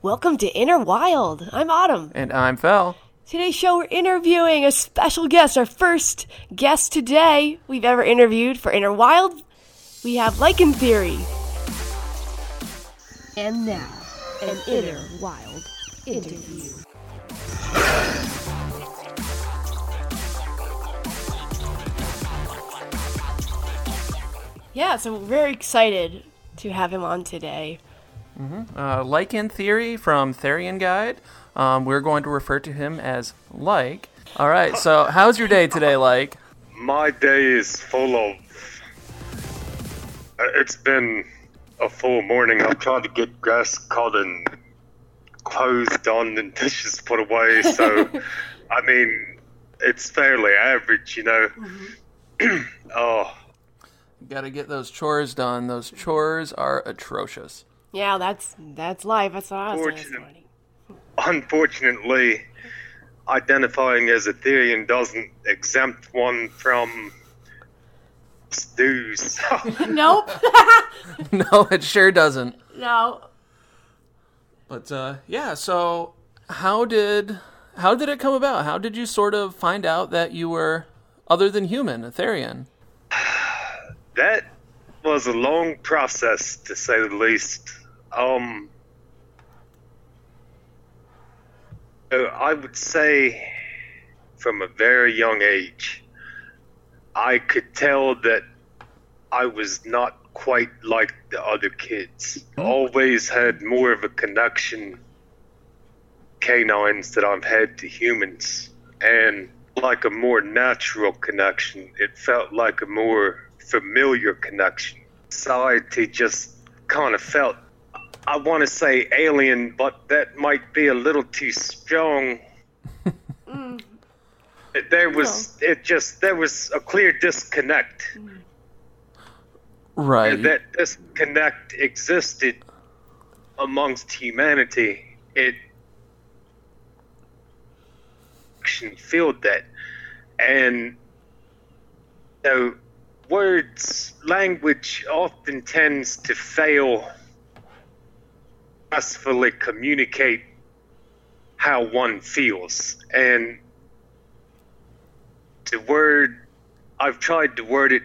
Welcome to Inner Wild. I'm Autumn. And I'm Fel. Today's show, we're interviewing a special guest, our first guest today we've ever interviewed for Inner Wild. We have Lichen Theory. And now, an Inner Wild interview. Yeah, so we're very excited to have him on today. Uh, Lichen Theory from Therian Guide. Um, we're going to refer to him as Like. All right, so how's your day today, Like? My day is full of. Uh, It's been a full morning. I've tried to get grass cut and clothes done and dishes put away. So, I mean, it's fairly average, you know. oh, Got to get those chores done. Those chores are atrocious. Yeah, that's that's life. That's what I was saying. Fortunate. unfortunately, identifying as a Therian doesn't exempt one from dues. Nope. no, it sure doesn't. no. But uh, yeah, so how did how did it come about? How did you sort of find out that you were other than human, a Therian? that was a long process to say the least. Um, I would say from a very young age, I could tell that I was not quite like the other kids. Hmm? Always had more of a connection canines that I've had to humans and like a more natural connection. It felt like a more familiar connection. Society just kind of felt, I want to say alien, but that might be a little too strong. It- mm. There was, oh. it just, there was a clear disconnect. Right. And that disconnect existed amongst humanity. It action filled that. And so words, language often tends to fail successfully communicate how one feels. And the word, I've tried to word it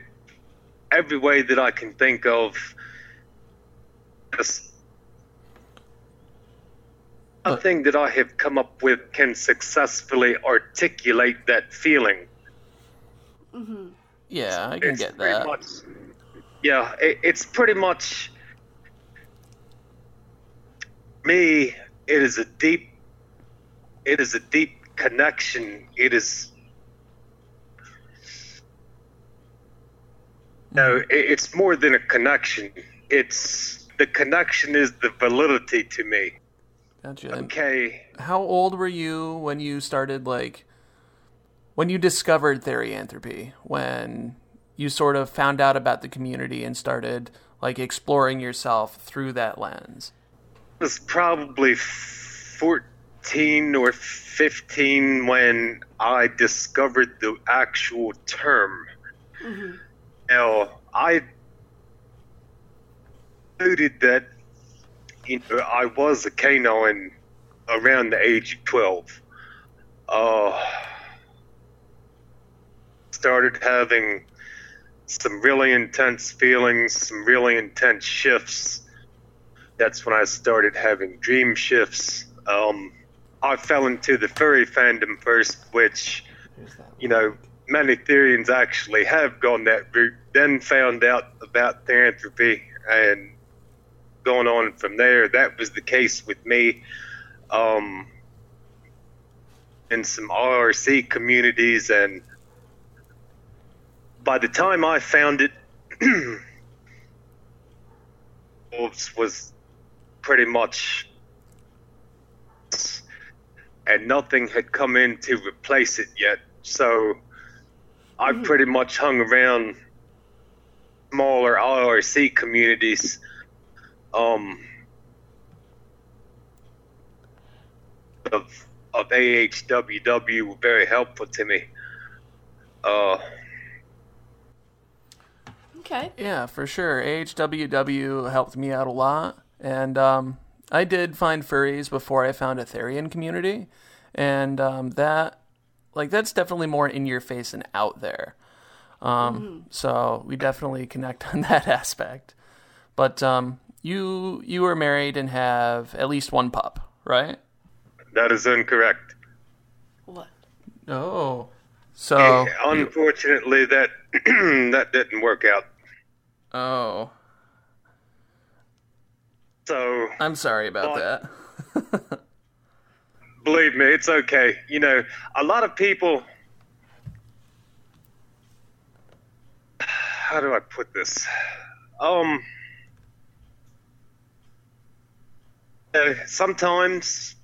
every way that I can think of. Just uh. nothing that I have come up with can successfully articulate that feeling. Mm-hmm. yeah, I can It's get that. much, yeah, it, it's pretty much me. It is a deep. It is a deep connection. It is. No, it's more than a connection. It's the connection is the validity to me. Gotcha. And Okay, How old were you when you started like when you discovered therianthropy? When you sort of found out about the community and started like exploring yourself through that lens? I was probably 14 or 15 when I discovered the actual term. Mm-hmm. Now, I noted that you know, I was a canine around the age of 12. Uh, started having some really intense feelings, some really intense shifts that's when I started having dream shifts. Um, I fell into the furry fandom first, which, you know, many Therians actually have gone that route, then found out about Therianthropy and going on from there. That was the case with me. Um, in some IRC communities, and by the time I found it, Wolves was pretty much, and nothing had come in to replace it yet. So I pretty much hung around smaller IRC communities. Um, of of AHWW were very helpful to me. Uh, Okay. Yeah, for sure. AHWW helped me out a lot, and um, I did find furries before I found a Therian community, and um, that, like, that's definitely more in your face and out there. Um, So we definitely connect on that aspect. But um, you you were married and have at least one pup, right? that is incorrect. What? Oh, so Unfortunately, that that didn't work out. oh, So I'm sorry about But- that. believe me, it's okay. You know, a lot of people. How do I put this? Um. uh, sometimes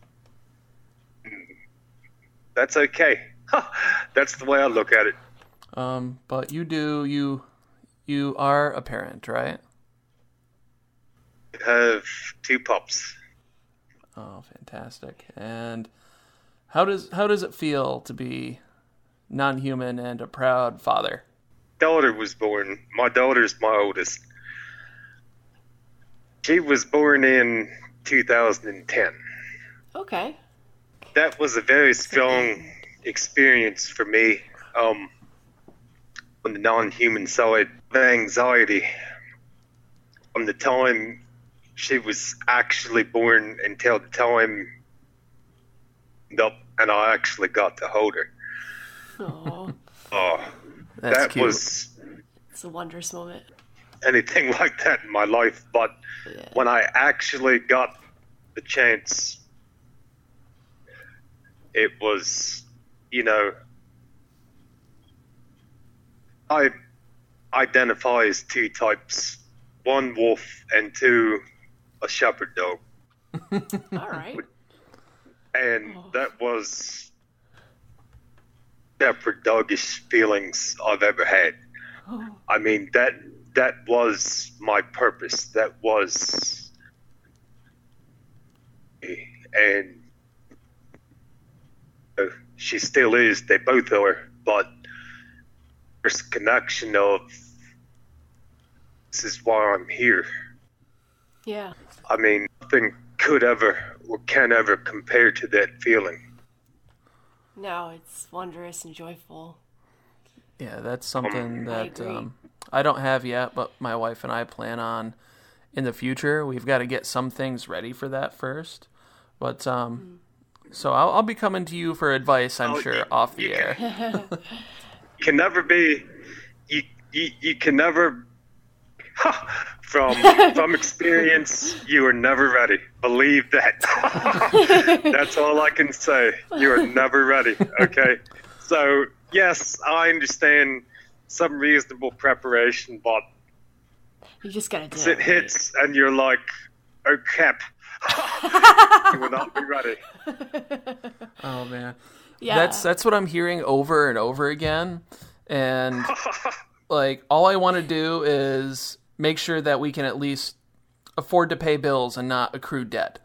that's okay. that's the way I look at it. Um, but you do you you are a parent, right? Have two pups. Oh, fantastic! And how does how does it feel to be non-human and a proud father? Daughter was born. My daughter's my oldest. She was born in 2010. Okay. That was a very strong experience for me. Um, on the non-human side, the anxiety from the time she was actually born until the time up and I actually got to hold her. Oh, Oh, That's that cute. was it's a wondrous moment. anything like that in my life, but Yeah. when I actually got the chance, it was, you know, I identify as two types one wolf and two a shepherd dog. All right. And Oh. that was shepherd doggish feelings I've ever had. Oh, I mean that that was my purpose. That was and uh, she still is. They both are, but there's a connection of this is why I'm here. yeah. I mean, nothing could ever or can ever compare to that feeling. No, it's wondrous and joyful. Yeah, that's something that agree. um, I don't have yet, but my wife and I plan on in the future. We've got to get some things ready for that first. But um, so I'll, I'll be coming to you for advice. I'm Oh, sure you- off the you air. You can never be you you, you can never from from experience you are never ready. Believe that. That's all i can say. You are never ready okay? So yes i understand some reasonable preparation but You just gotta do it. it. hits and you're like oh crap you will not be ready. Oh man, Yeah. that's that's what I'm hearing over and over again, and like all I want to do is make sure that we can at least afford to pay bills and not accrue debt,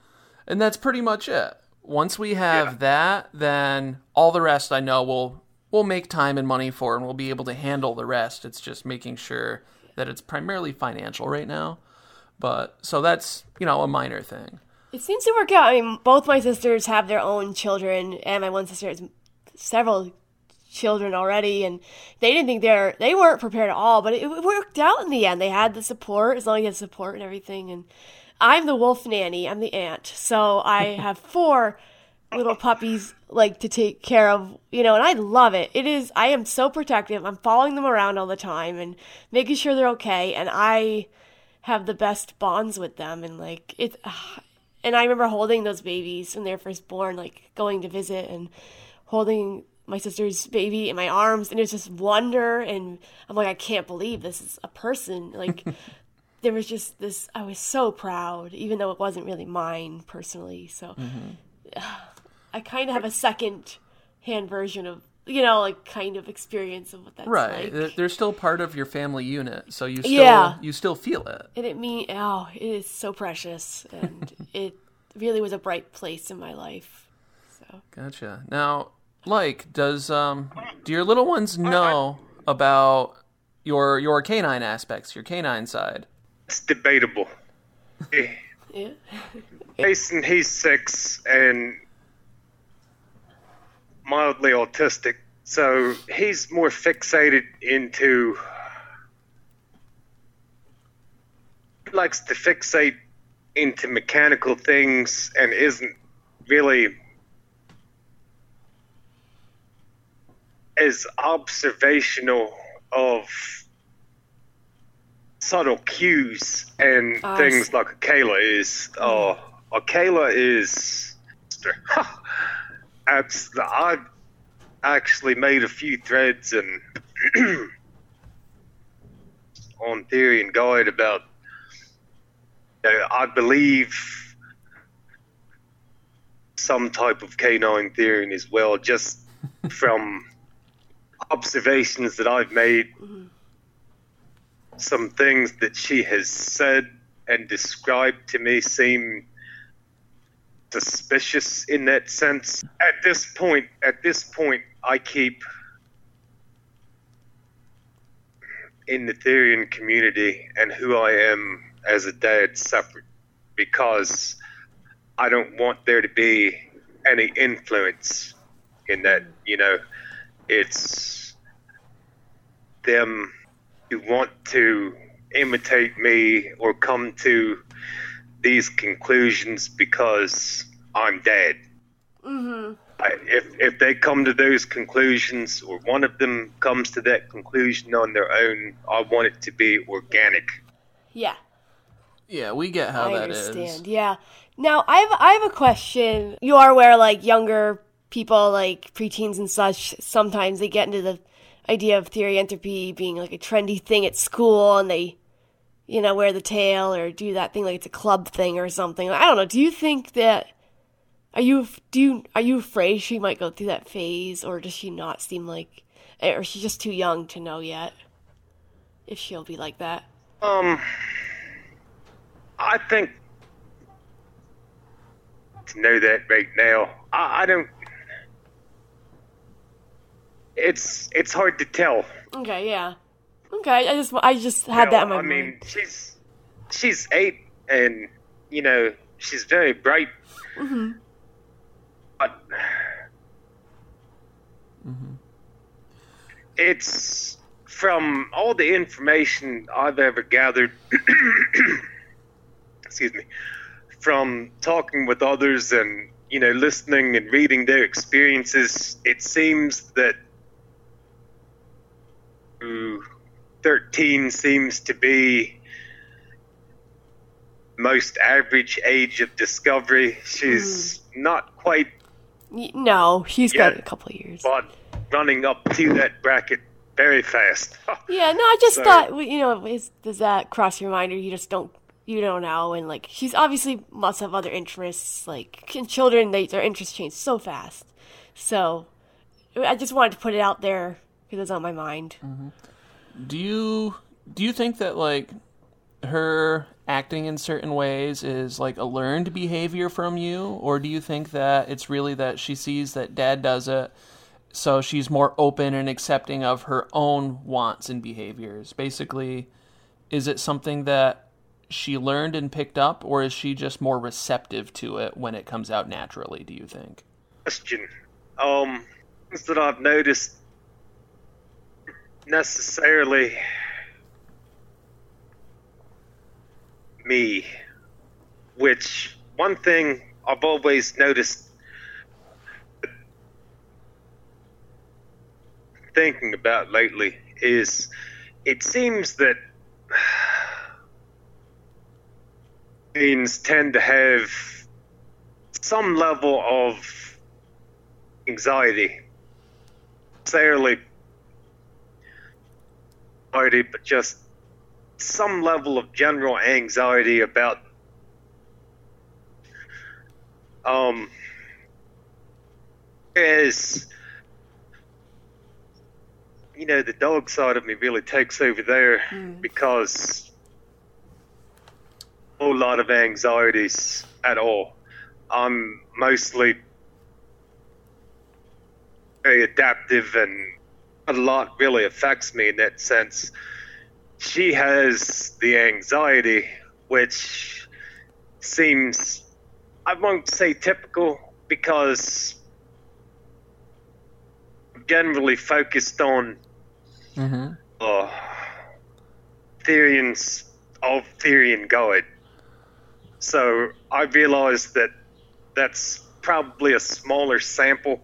and that's pretty much it. Once we have Yeah. that, then all the rest I know we'll we'll make time and money for, and we'll be able to handle the rest. It's just making sure that it's primarily financial right now. But so that's you know a minor thing. It seems to work out. I mean, both my sisters have their own children, and my one sister has several children already, and they didn't think they're they weren't prepared at all. But it, it worked out in the end. They had the support as long as you had support and everything. And I'm the wolf nanny. I'm the aunt, so I have four little puppies like to take care of, you know, and I love it. It is I am so protective. I'm following them around all the time and making sure they're okay, and I have the best bonds with them and like it and I remember holding those babies when they were first born, like going to visit and holding my sister's baby in my arms, and it was just wonder. And I'm like, I can't believe this is a person. Like, there was just this. I was so proud, even though it wasn't really mine personally. So, mm-hmm. I kind of have a second hand version of you know, like kind of experience of what that's right. They're- like. They're still part of your family unit, so you still Yeah. you still feel it. And it mean oh, it is so precious, and it really was a bright place in my life. So Gotcha. Now, like, does um do your little ones know about your your canine aspects, your canine side? It's debatable. yeah, Jason, he's six and mildly autistic, so he's more fixated into. He likes to fixate into mechanical things and isn't really as observational of subtle cues and Ah, things like Kayla is. Oh, uh, Kayla is. I've actually made a few threads and on Therian Guide about. I believe some type of canine theory as well, just from observations that I've made some things that she has said and described to me seem suspicious in that sense. At this point, at this point, I keep in the Therian community and who I am as a dad separate because I don't want there to be any influence in that. You know, it's them who want to imitate me or come to these conclusions because I'm dead. mm-hmm. I, if if they come to those conclusions or one of them comes to that conclusion on their own, I want it to be organic. yeah. Yeah, we get how I that is. understand. Yeah. Now I have I have a question. You are aware like younger people, like preteens and such, sometimes they get into the idea of therianthropy being like a trendy thing at school, and they, you know, wear the tail or do that thing like it's a club thing or something. I don't know. Do you think that? Are you do you are you afraid she might go through that phase, or does she not seem like, or is she just too young to know yet? If she'll be like that. Um, I think to know that right now, I, I don't. It's it's hard to tell. Okay. Yeah. Okay. I just I just had that in my I mind. mean, she's she's eight, and you know she's very bright. Mm-hmm. But it's from all the information I've ever gathered. excuse me, from talking with others and you know listening and reading their experiences, it seems that. ooh, 13 seems to be most average age of discovery. She's hmm. not quite No, she's got a couple of years. but running up to that bracket very fast. Yeah, no, I just Sorry. thought, you know, is, does that cross your mind, or you just don't, you don't know? And like, she's obviously must have other interests. Like, in children, they their interests change so fast. So, I just wanted to put it out there because it's on my mind. Mm-hmm. Do you do you think that like her acting in certain ways is like a learned behavior from you? Or do you think that it's really that she sees that dad does it so she's more open and accepting of her own wants and behaviors? Basically is it something that she learned and picked up or is she just more receptive to it when it comes out naturally do you think? Question. Um, things that I've noticed necessarily me, which one thing I've always noticed thinking about lately is it seems that teens tend to have some level of anxiety. Necessarily anxiety, but just some level of general anxiety about um as you know, the dog side of me really takes over there because a whole lot of anxieties at all. I'm mostly very adaptive and a lot really affects me in that sense. She has the anxiety, which seems, I won't say typical because generally focused on Mm-hmm. uh, Therians of Therian Guide. So I realized that that's probably a smaller sample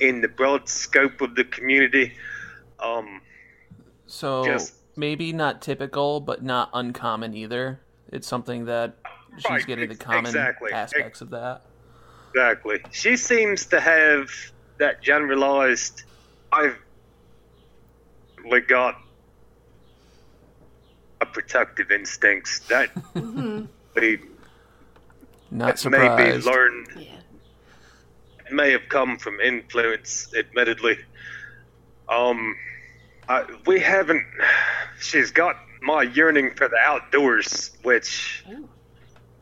in the broad scope of the community. Um, So Just- maybe not typical, but not uncommon either. It's something that she's Right, getting the common exactly. aspects of that. exactly. She seems to have that generalized. I've like, got a protective instincts that they Not maybe surprised. learned Yeah. May have come from influence, admittedly. Um, I, we haven't. She's got my yearning for the outdoors, which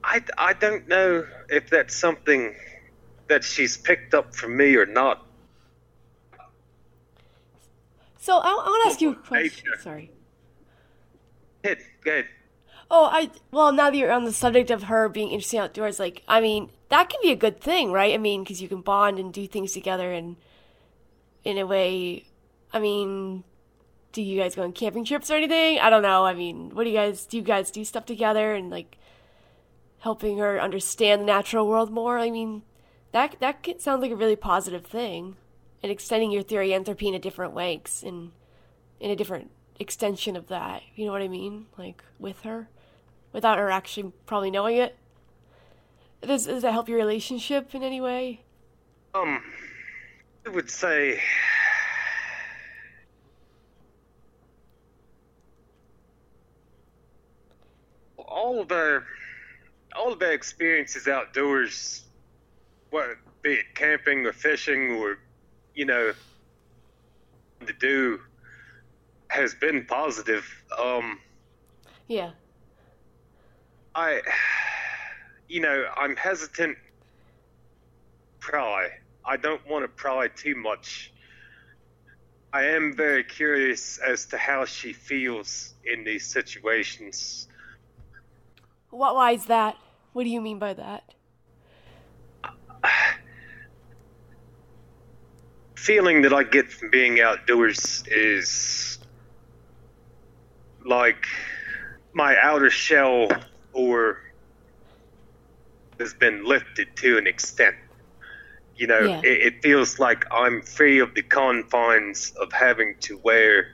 I, I don't know if that's something that she's picked up from me or not. So I, I want to ask you a question. Nature. Sorry. Good, good. Oh, I well now that you're on the subject of her being interested outdoors, like I mean that can be a good thing, right? I mean, because you can bond and do things together, and in a way, I mean, do you guys go on camping trips or anything? I don't know. I mean, what do you guys do? You guys do stuff together and like helping her understand the natural world more. I mean, that that sounds like a really positive thing, and extending your therianthropy in a different ways and in a different extension of that. You know what I mean? Like with her, without her actually probably knowing it. Does does that help your relationship in any way? Um, I would say. All of our, all of our experiences outdoors, what be it camping or fishing or, you know, to do, has been positive. Um, Yeah. I, you know, I'm hesitant. Pry. I don't want to pry too much. I am very curious as to how she feels in these situations. What? Why is that? What do you mean by that? Feeling that I get from being outdoors is like my outer shell or has been lifted to an extent. You know, Yeah. it, it feels like I'm free of the confines of having to wear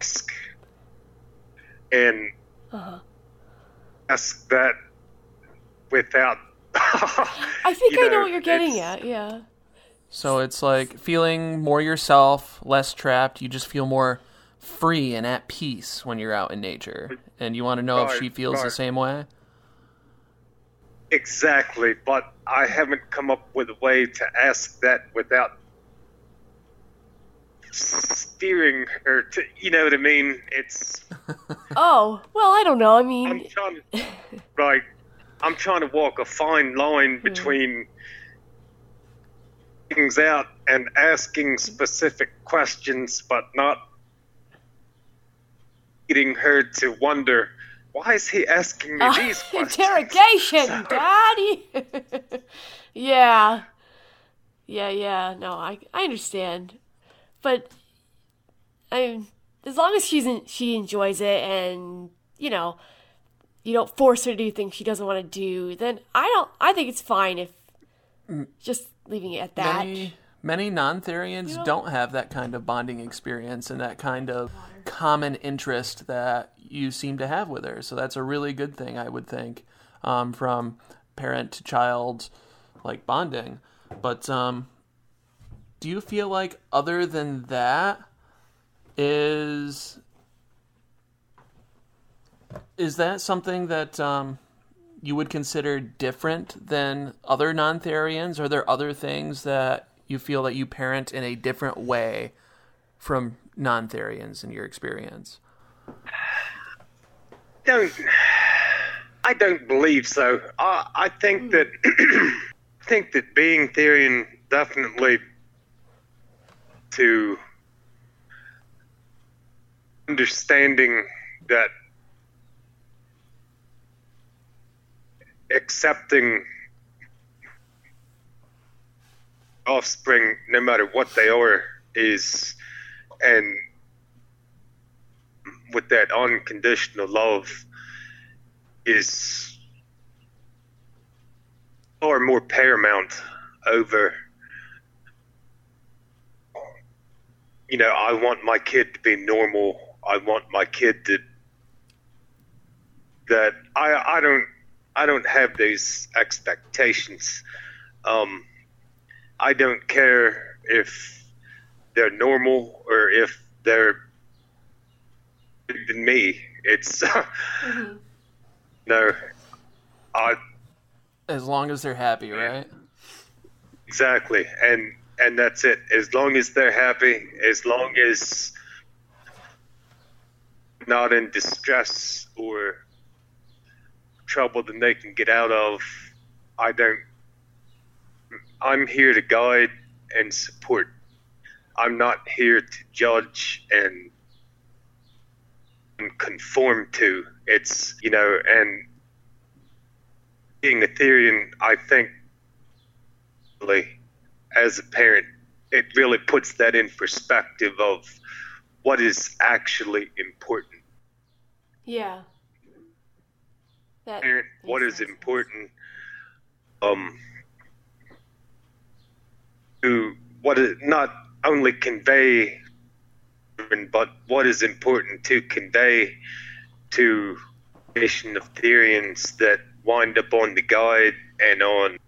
mask and Uh huh. ask that without. I think You I know know, what you're getting at. Yeah. So it's like feeling more yourself, less trapped. You just feel more free and at peace when you're out in nature. And you want to know if she feels the same way? Exactly, but I haven't come up with a way to ask that without steering her to. You know what I mean? It's. Oh well, I don't know. I mean, I'm trying to. Right. I'm trying to walk a fine line hmm. between things out and asking specific questions, but not getting her to wonder why is he asking me uh, these questions? interrogation, Daddy. yeah. Yeah, yeah. No, I I understand, but I as long as she's in, she enjoys it and you know you don't force her to do things she doesn't want to do, then I don't. I think it's fine if mm. just leaving it at that. Many, many non-Therians know- don't have that kind of bonding experience and that kind of common interest that you seem to have with her. So that's a really good thing, I would think, um, from parent to child, like bonding. But um, do you feel like other than that is is that something that um, you would consider different than other non-Therians? Are there other things that you feel that you parent in a different way from non-Therians in your experience? Don't I don't believe so. I I think hmm. that I think that being Therian definitely to understanding that accepting offspring, no matter what they are, is and with that unconditional love is far more paramount over you know i want my kid to be normal. I want my kid to that i i don't i don't have those expectations. Um i don't care if they're normal or if they're than me. It's mm-hmm. no, I. As long as they're happy, right? Exactly, and and that's it. As long as they're happy, as long as not in distress or trouble that they can get out of, I don't. I'm here to guide and support. I'm not here to judge and conform to. It's, you know, and being a Therian, I think, as a parent, it really puts that in perspective of what is actually important. Yeah. That parent, what is important um to what is not only convey but what is important to convey to nation of Therians that wind up on the guide and on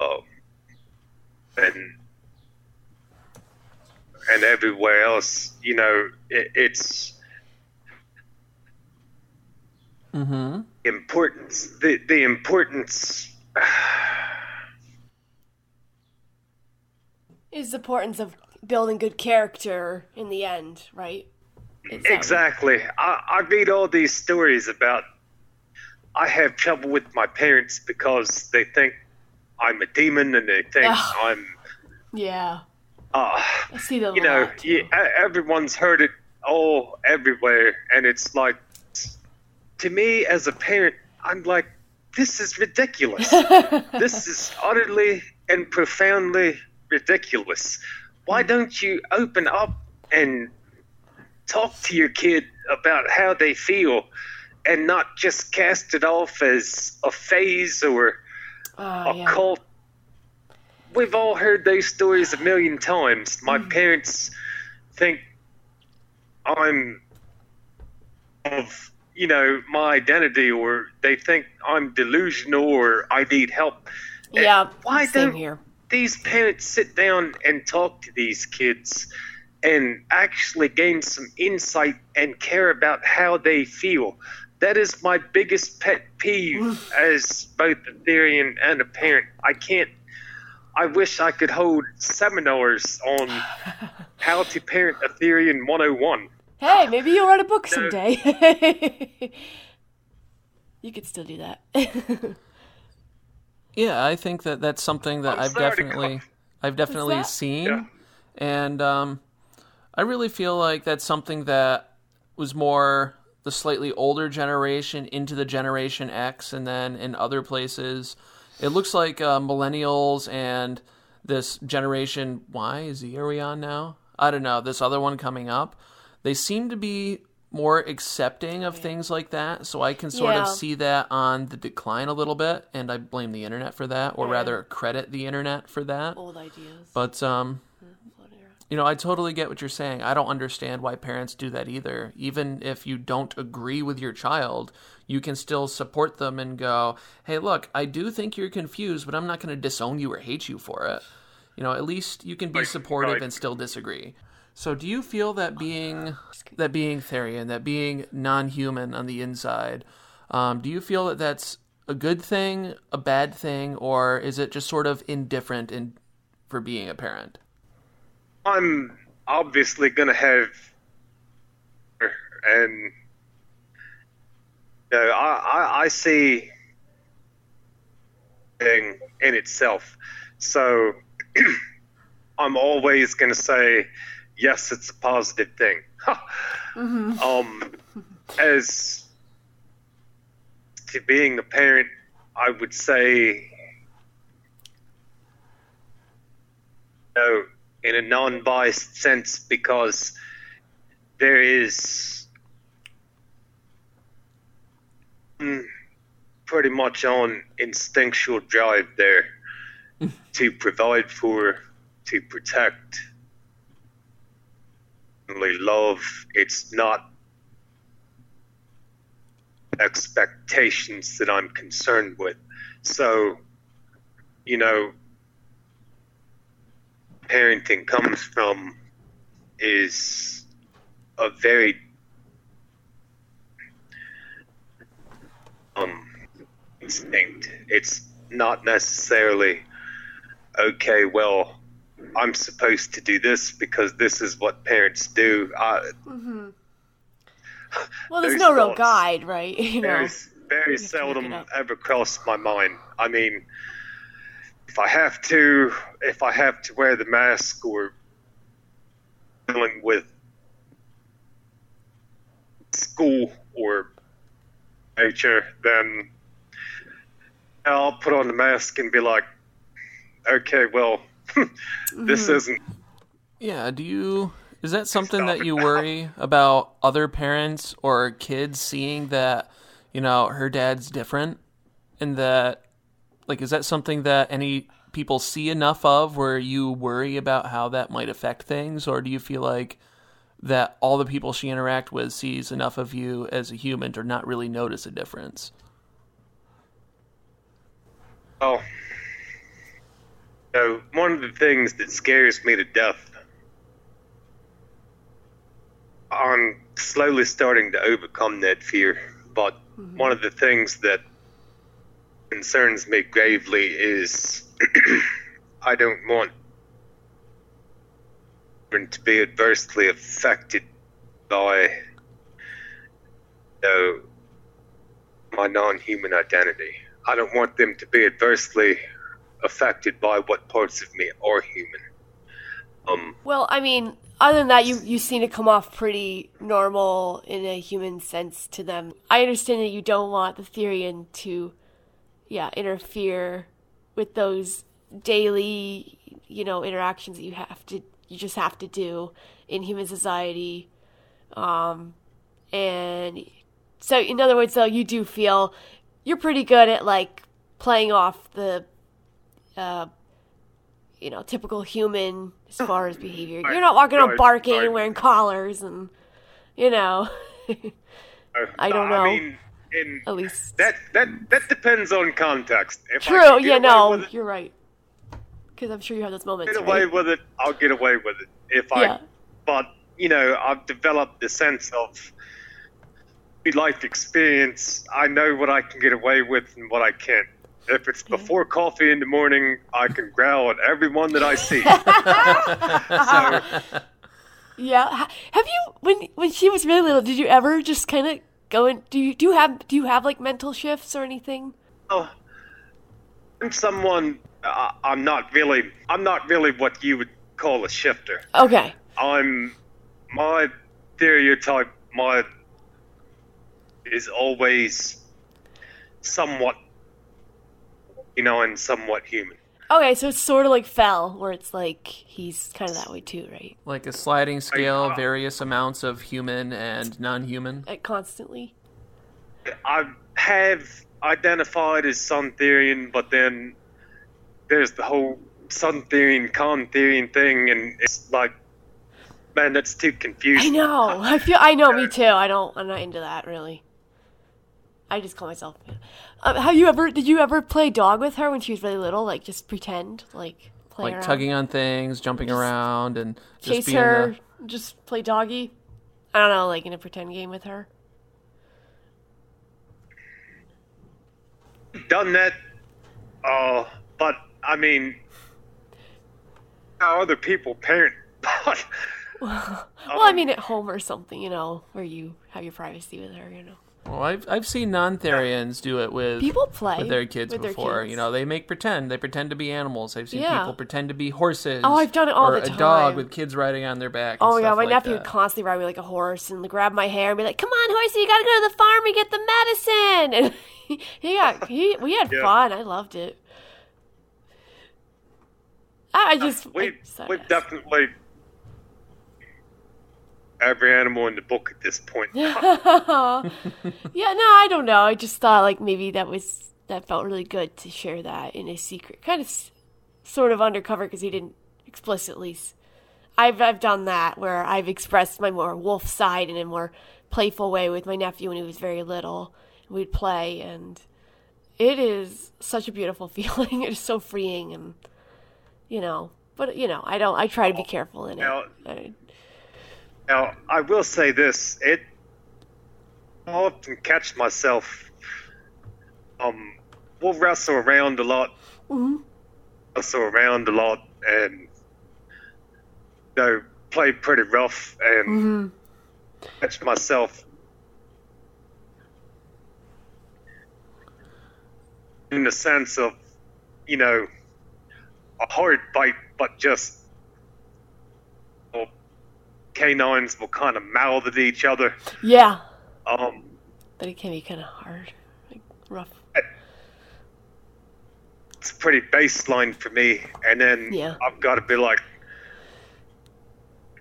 uh, and and everywhere else, you know, it, it's mm-hmm. importance. The the importance is the importance of building good character in the end, right? Exactly. I, I read all these stories about I have trouble with my parents because they think I'm a demon and they think Ugh. I'm. Yeah. Uh, I see that. You know, yeah, everyone's heard it all everywhere, and it's like, to me as a parent, I'm like, this is ridiculous. this is utterly and profoundly ridiculous why don't you open up and talk to your kid about how they feel and not just cast it off as a phase or uh, a yeah. cult? We've all heard those stories a million times. My mm. parents think I'm of you know my identity or they think I'm delusional or I need help. Yeah, why don't here these parents sit down and talk to these kids and actually gain some insight and care about how they feel. That is my biggest pet peeve as both a Therian and a parent. I can't. I wish I could hold seminars on how to parent a Therian 101. Hey, maybe you'll write a book someday. you could still do that. Yeah, I think that that's something that I've definitely I've definitely seen, yeah. and um, I really feel like that's something that was more the slightly older generation into the Generation X, and then in other places, it looks like uh, millennials and this Generation Y, Z are we on now? I don't know. This other one coming up, they seem to be more accepting of things like that. So I can sort yeah. of see that on the decline a little bit, and I blame the internet for that, or yeah. rather credit the internet for that. Old ideas. But um, you know, I totally get what you're saying. I don't understand why parents do that either. Even if you don't agree with your child, you can still support them and go, "Hey, look, I do think you're confused, but I'm not going to disown you or hate you for it." You know, at least you can be supportive right. and still disagree. So, do you feel that being that being Therian, that being non-human on the inside, um, do you feel that that's a good thing, a bad thing, or is it just sort of indifferent in for being a parent? I'm obviously going to have, and you know, I, I, I see thing in itself. So I'm always going to say, yes, it's a positive thing. Um, as to being a parent, I would say, no, in a non-biased sense, because there is pretty much on instinctual drive there to provide for, to protect, love. It's not expectations that I'm concerned with. So, you know, parenting comes from is a very um instinct. It's not necessarily okay. Well, I'm supposed to do this because this is what parents do. Uh, Well, there's no real guide, right? You know. very, seldom ever crossed my mind. I mean, if I have to, if I have to wear the mask or dealing with school or nature, then I'll put on the mask and be like, okay, well, this Mm-hmm. isn't Yeah, do you is that something that you now. worry about other parents or kids seeing that, you know, her dad's different and that like is that something that any people see enough of where you worry about how that might affect things or do you feel like that all the people she interact with sees enough of you as a human to not really notice a difference? Oh. So, one of the things that scares me to death, I'm slowly starting to overcome that fear, but mm-hmm. one of the things that concerns me gravely is I don't want to be adversely affected by you know, my non-human identity. I don't want them to be adversely affected by what parts of me are human. Um, Well, I mean, other than that, you you seem to come off pretty normal in a human sense to them. I understand that you don't want the Therian to, yeah, interfere with those daily, you know, interactions that you have to, you just have to do in human society. Um, and so, in other words, though, you do feel you're pretty good at like playing off the, uh, you know, typical human as far as behavior. You're not walking around barking and wearing collars and, you know, I don't know. I mean, in at least. that that that depends on context. If True, yeah, no, it, you're right. Because I'm sure you have those moments. get away Right? with it. I'll get away with it. If I, Yeah. but you know, I've developed the sense of life experience. I know what I can get away with and what I can't. If it's before coffee in the morning, I can growl at everyone that I see. so, Yeah. Have you when when she was really little? Did you ever just kind of go and Do you do you have do you have like mental shifts or anything? Oh, I'm someone. Uh, I'm not really. I'm not really what you would call a shifter. Okay. I'm my stereotype. My is always somewhat, you know, and somewhat human. Okay, so it's sort of like Fell, where it's like he's kind of that way too, right? Like a sliding scale, uh, various amounts of human and non-human. Like constantly. I have identified as Sun Therian, but then there's the whole Sun Therian, Con Therian thing, and it's like, man, that's too confusing. I know. I feel. I know. Me too. I don't. I'm not into that really. I just call myself. Um, have you ever? Did you ever play dog with her when she was really little? Like just pretend, like play Like around, tugging on things, jumping around, and just chase being her, the- just play doggy. I don't know, like in a pretend game with her. Done that, uh, but I mean, how other people parent, but well, I mean, at home or something, you know, where you have your privacy with her, you know. Well, I've I've seen non-Therians do it with People play with their kids with their before. kids. You know, they make pretend. They pretend to be animals. I've seen Yeah. people pretend to be horses. Oh, I've done it all or the a dog time. with kids riding on their back. and Oh yeah, stuff my like nephew that. would constantly ride me like a horse and grab my hair and be like, "Come on, horsey, you gotta go to the farm and get the medicine." And he, he got he we had Yeah. fun. I loved it. I I just We I- so- we definitely every animal in the book at this point. yeah, no, I don't know. I just thought like maybe that was that felt really good to share that in a secret, kind of, s- sort of undercover because he didn't explicitly. s- I've I've done that where I've expressed my more wolf side in a more playful way with my nephew when he was very little. We'd play, and it is such a beautiful feeling. It is so freeing, and you know. But you know, I don't. I try to be careful in it. Now- I- Now, I will say this: it I often catch myself. Um, we'll wrestle around a lot, Mhm. wrestle around a lot, and you know, play pretty rough, and Mhm. catch myself in the sense of, you know, a hard bite, but just canines will kind of mouth at each other. Yeah, Um, but it can be kind of hard, like rough. it's pretty baseline for me, and then Yeah. I've got to be like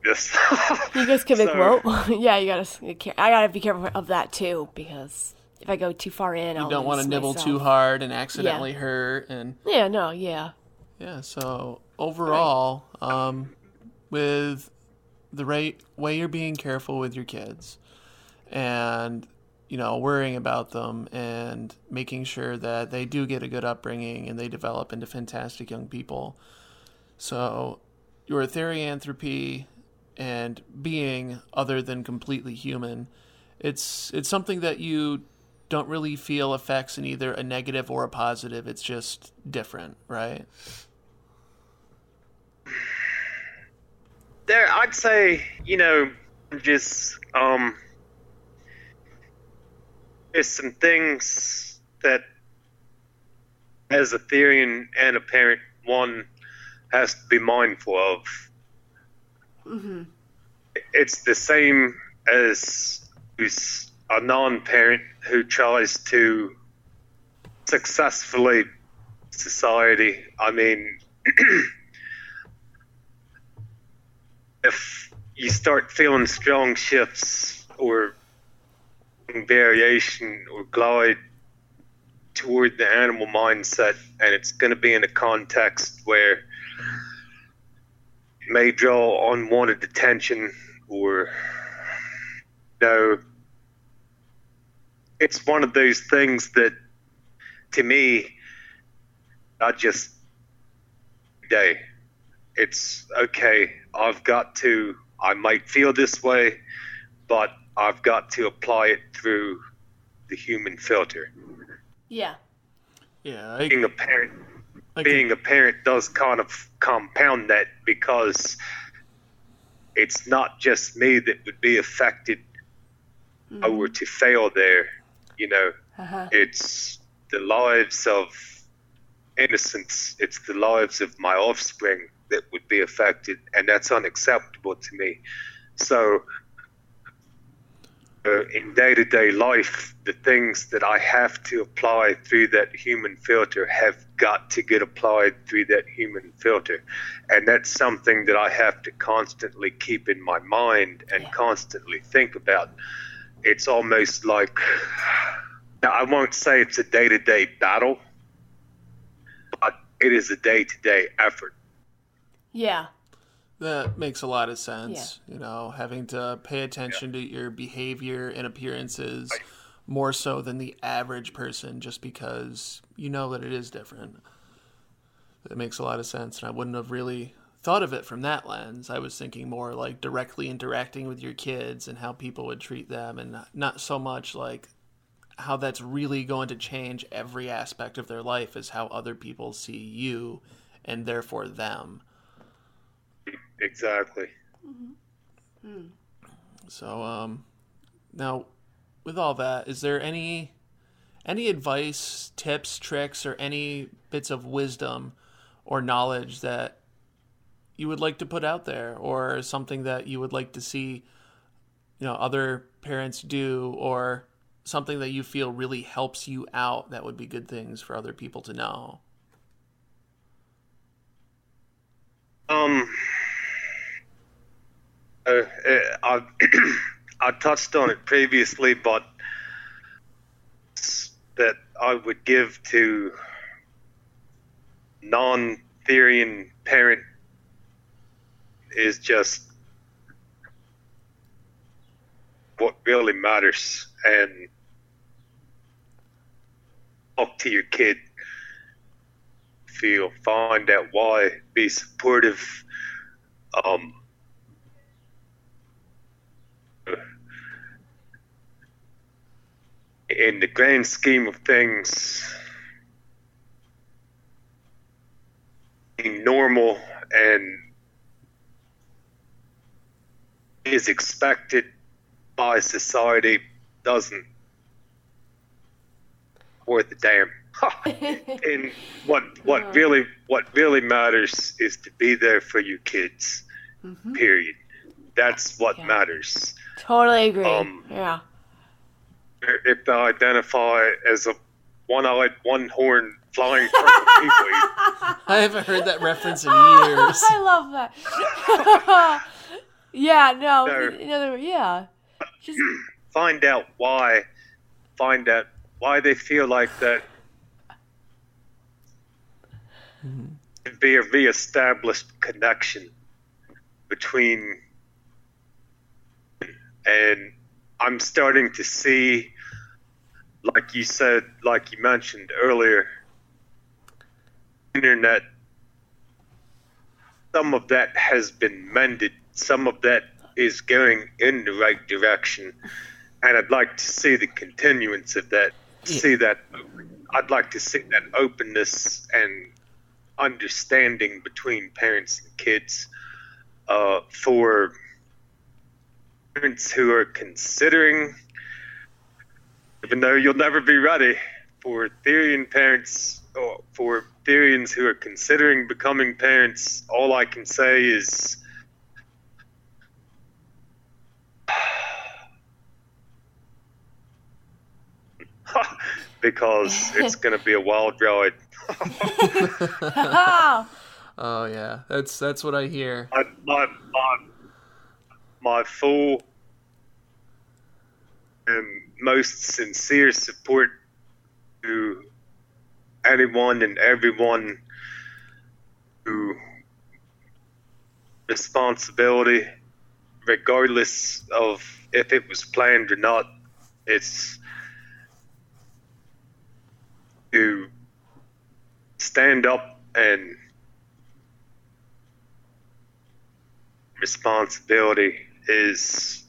this. You guys can make So- whoa. yeah, you gotta. I gotta be careful of that too because if I go too far in, I'll don't want to nibble myself. too hard and accidentally hurt. And Yeah, no, yeah, yeah, so overall, um, with the right way you're being careful with your kids, and you know worrying about them and making sure that they do get a good upbringing and they develop into fantastic young people. So your therianthropy and being other than completely human, it's it's something that you don't really feel affects in either a negative or a positive. It's just different, right? There i'd say you know just um there's some things that as a Therian and a parent one has to be mindful of. Hmm it's the same as a non-parent who tries to successfully society. I mean if you start feeling strong shifts or variation or glide toward the animal mindset and it's going to be in a context where it may draw unwanted attention or no it's one of those things that to me i just day it's okay i've got to i might feel this way but i've got to apply it through the human filter yeah, Yeah, I, being a parent I being a parent does kind of compound that because it's not just me that would be affected if I were to fail there. You know, uh-huh. it's the lives of innocents, it's the lives of my offspring that would be affected, and that's unacceptable to me. So, uh, in day to day life, the things that I have to apply through that human filter have got to get applied through that human filter. And that's something that I have to constantly keep in my mind and constantly think about. It's almost like, now, I won't say it's a day to day battle, but it is a day to day effort. Yeah, That makes a lot of sense. You know, having to pay attention to your behavior and appearances more so than the average person just because you know that it is different. It makes a lot of sense. And I wouldn't have really thought of it from that lens. I was thinking more like directly interacting with your kids and how people would treat them and not so much like how that's really going to change every aspect of their life is how other people see you and therefore them. Exactly. So, um, now with all that, is there any any advice, tips, tricks, or any bits of wisdom or knowledge that you would like to put out there, or something that you would like to see, you know, other parents do, or something that you feel really helps you out that would be good things for other people to know? Um, uh, I I touched on it previously, but that I would give to non-Therian parent is just what really matters, and talk to your kid. Feel, find out why, be supportive. Um, in the grand scheme of things, being normal and is expected by society doesn't worth a damn. and what what really what really matters is to be there for your kids. Period. That's what Yeah. matters. Totally agree. Um, yeah. If they identify as a one-eyed, one-horn flying purple I haven't heard that reference in years. I love that. yeah, no. No. In other words, yeah. Just find out why. Find out why they feel like that. It'd be a re-established connection between, and I'm starting to see, like you said, like you mentioned earlier, internet. Some of that has been mended. Some of that is going in the right direction, and I'd like to see the continuance of that. See that. I'd like to see that openness and understanding between parents and kids uh, for parents who are considering, even though you'll never be ready, for Therian parents, or for Therians who are considering becoming parents, all I can say is. because it's going to be a wild ride. ah, Oh yeah, that's that's what I hear. my my my, my full and most sincere support to anyone and everyone who responsibility regardless of if it was planned or not it's to stand up and responsibility is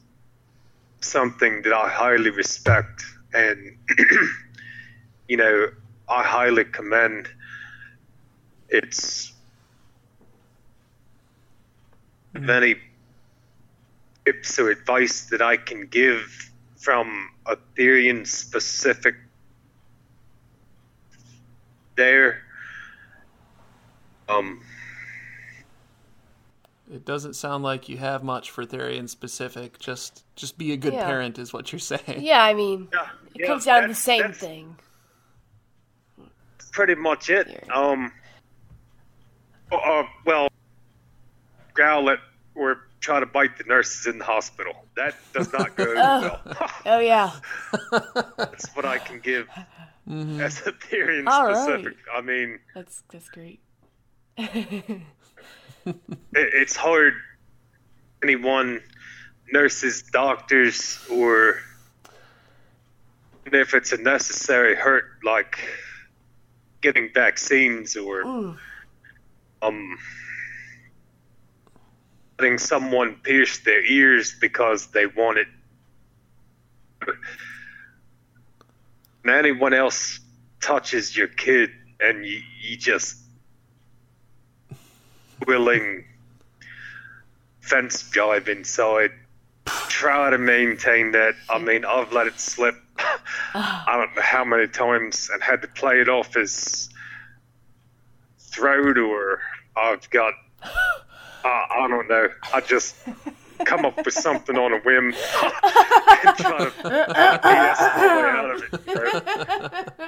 something that I highly respect and you know I highly commend. It's of any tips or advice that I can give from a Therian specific there. Um It doesn't sound like you have much for Therian specific. Just just be a good Yeah. parent is what you're saying. yeah. I mean, yeah, it yeah, comes down to the same that's- thing. pretty much it. Yeah. Um, uh, well, growl at or try to bite the nurses in the hospital. That does not go well. Oh yeah. That's what I can give as a Therian All right. specific. I mean, That's that's great. It, it's hard. Anyone, nurses, doctors, or if it's a necessary hurt, like getting vaccines or Ooh. um letting someone pierce their ears because they want it. And anyone else touches your kid and you, you just willing fence jive inside. Try to maintain that. I mean, I've let it slip. I don't know how many times and had to play it off as throat or I've got. Uh, I don't know. I just come up with something on a whim and try to way out of it. you know?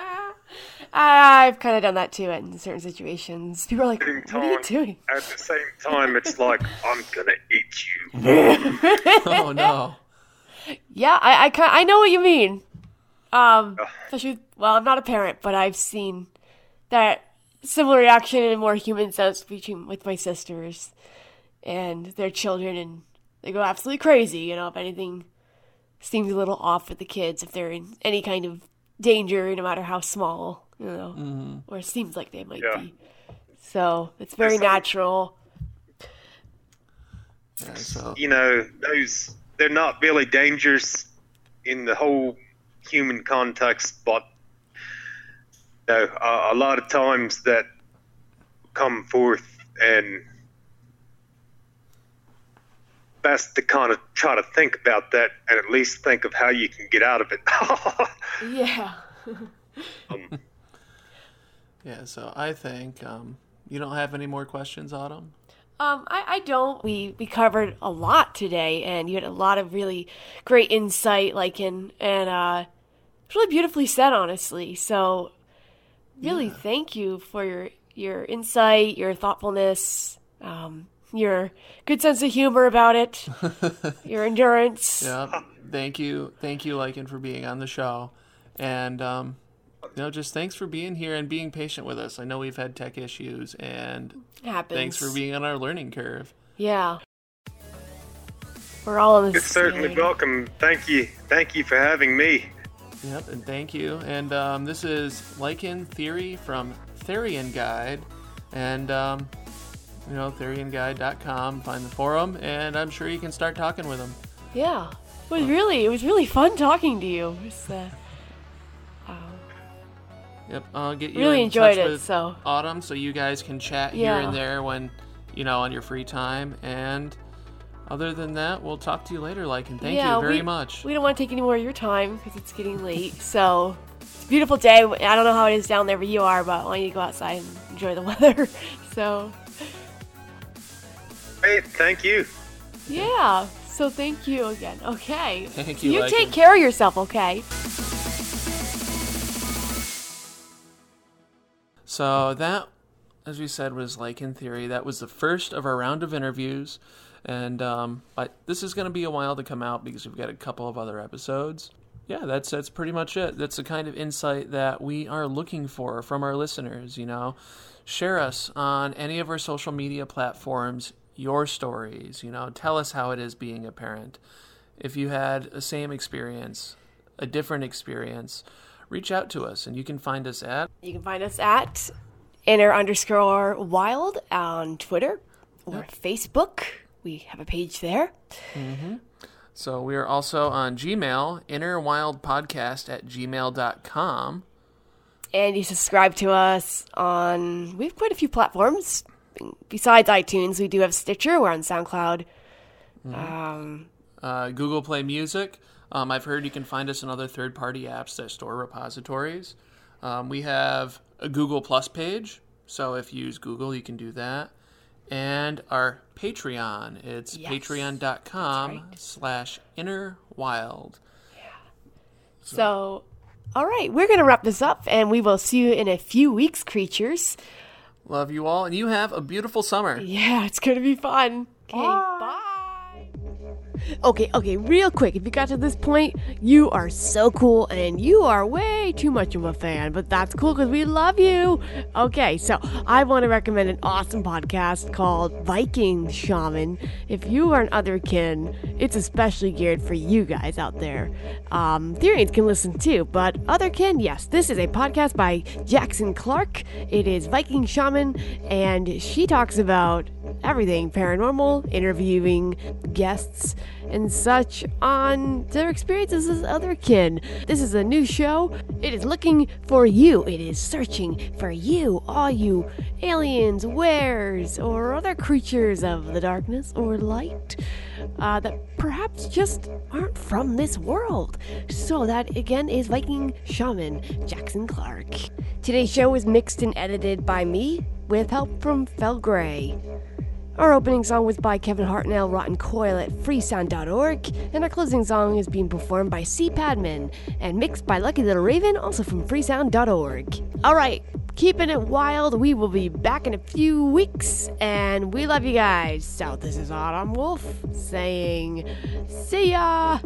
I've kind of done that too in certain situations. People are like, Same "What are you doing?" At the same time, it's like I'm gonna eat you. Oh no. Yeah, I I, ki- I know what you mean. Um, especially well, I'm not a parent, but I've seen that similar reaction in a more human sense between with my sisters and their children, and they go absolutely crazy. You know, if anything seems a little off with the kids, if they're in any kind of danger, no matter how small, you know, or it seems like they might Yeah. be. So it's very There's natural. Yeah, so you know, those they're not really dangerous in the whole human context, but you know, a, a lot of times that come forth and best to kind of try to think about that and at least think of how you can get out of it. Yeah. um, yeah, so I think um, you don't have any more questions, Autumn. Um, I, I don't. We we covered a lot today, and you had a lot of really great insight, like in and uh, it's really beautifully said, honestly. So, really, thank you for your your insight, your thoughtfulness, um, your good sense of humor about it, your endurance. Yeah. Thank you, thank you, Lycan, for being on the show, and um, you know, just thanks for being here and being patient with us. I know we've had tech issues, and happens. thanks for being on our learning curve. Yeah. We're all in this. it's certainly together. welcome. Thank you. Thank you for having me. Yep, and thank you. And um, this is Lycan Theory from Therian Guide, and um, you know, TherianGuide.com. Find the forum, and I'm sure you can start talking with them. Yeah. It was really it was really fun talking to you. It was, uh, Yep, I'll get you Really in enjoyed touch it, with so- Autumn, so you guys can chat here and there when you know on your free time. And other than that, we'll talk to you later. Lycan, thank yeah, you very we, much. We don't want to take any more of your time because it's getting late. So it's a beautiful day. I don't know how it is down there where you are, but I want you to go outside and enjoy the weather. so Hey, thank you. yeah. So thank you again. Okay. Thank you, You Lycan. take care of yourself, okay? So that, as we said, was Lycan Theory. That was the first of our round of interviews, and um, but this is going to be a while to come out because we've got a couple of other episodes. Yeah, that's that's pretty much it. That's the kind of insight that we are looking for from our listeners. You know, share us on any of our social media platforms. Your stories. You know, tell us how it is being a parent. If you had the same experience, a different experience, reach out to us, and you can find us at You can find us at inner underscore wild on Twitter or Facebook. We have a page there. So we are also on Gmail, innerwildpodcast at gmail.com. And you subscribe to us on, we have quite a few platforms. Besides iTunes, we do have Stitcher. We're on SoundCloud. Um, Uh, Google Play Music. Um, I've heard you can find us in other third party apps that store repositories. Um, we have a Google Plus page. So if you use Google, you can do that. And our Patreon. It's Yes, patreon.com that's right. slash innerwild. Yeah. So, all right, we're going to wrap this up and we will see you in a few weeks, creatures. Love you all, and you have a beautiful summer. Yeah, it's going to be fun. Okay, bye. Okay, okay, real quick. If you got to this point, you are so cool and you are way too much of a fan, but that's cool because we love you. Okay, so I want to recommend an awesome podcast called Viking Shaman. If you are an otherkin, it's especially geared for you guys out there. Um, Therians can listen too, but otherkin, yes, this is a podcast by Jackson Clark. It is Viking Shaman, and she talks about everything paranormal, interviewing guests and such on their experiences as other kin. This is a new show. It is looking for you. It is searching for you, all you aliens, weres, or other creatures of the darkness or light uh, that perhaps just aren't from this world. So that again is Viking Shaman Jackson Clark. Today's show is mixed and edited by me with help from Fel Gray. Our opening song was by Kevin Hartnell, Rotten Coil at freesound.org, and our closing song is being performed by C. Padman and mixed by Lucky Little Raven, also from freesound.org. All right, keeping it wild. We will be back in a few weeks, and we love you guys. So this is Autumn Wolf saying, see ya.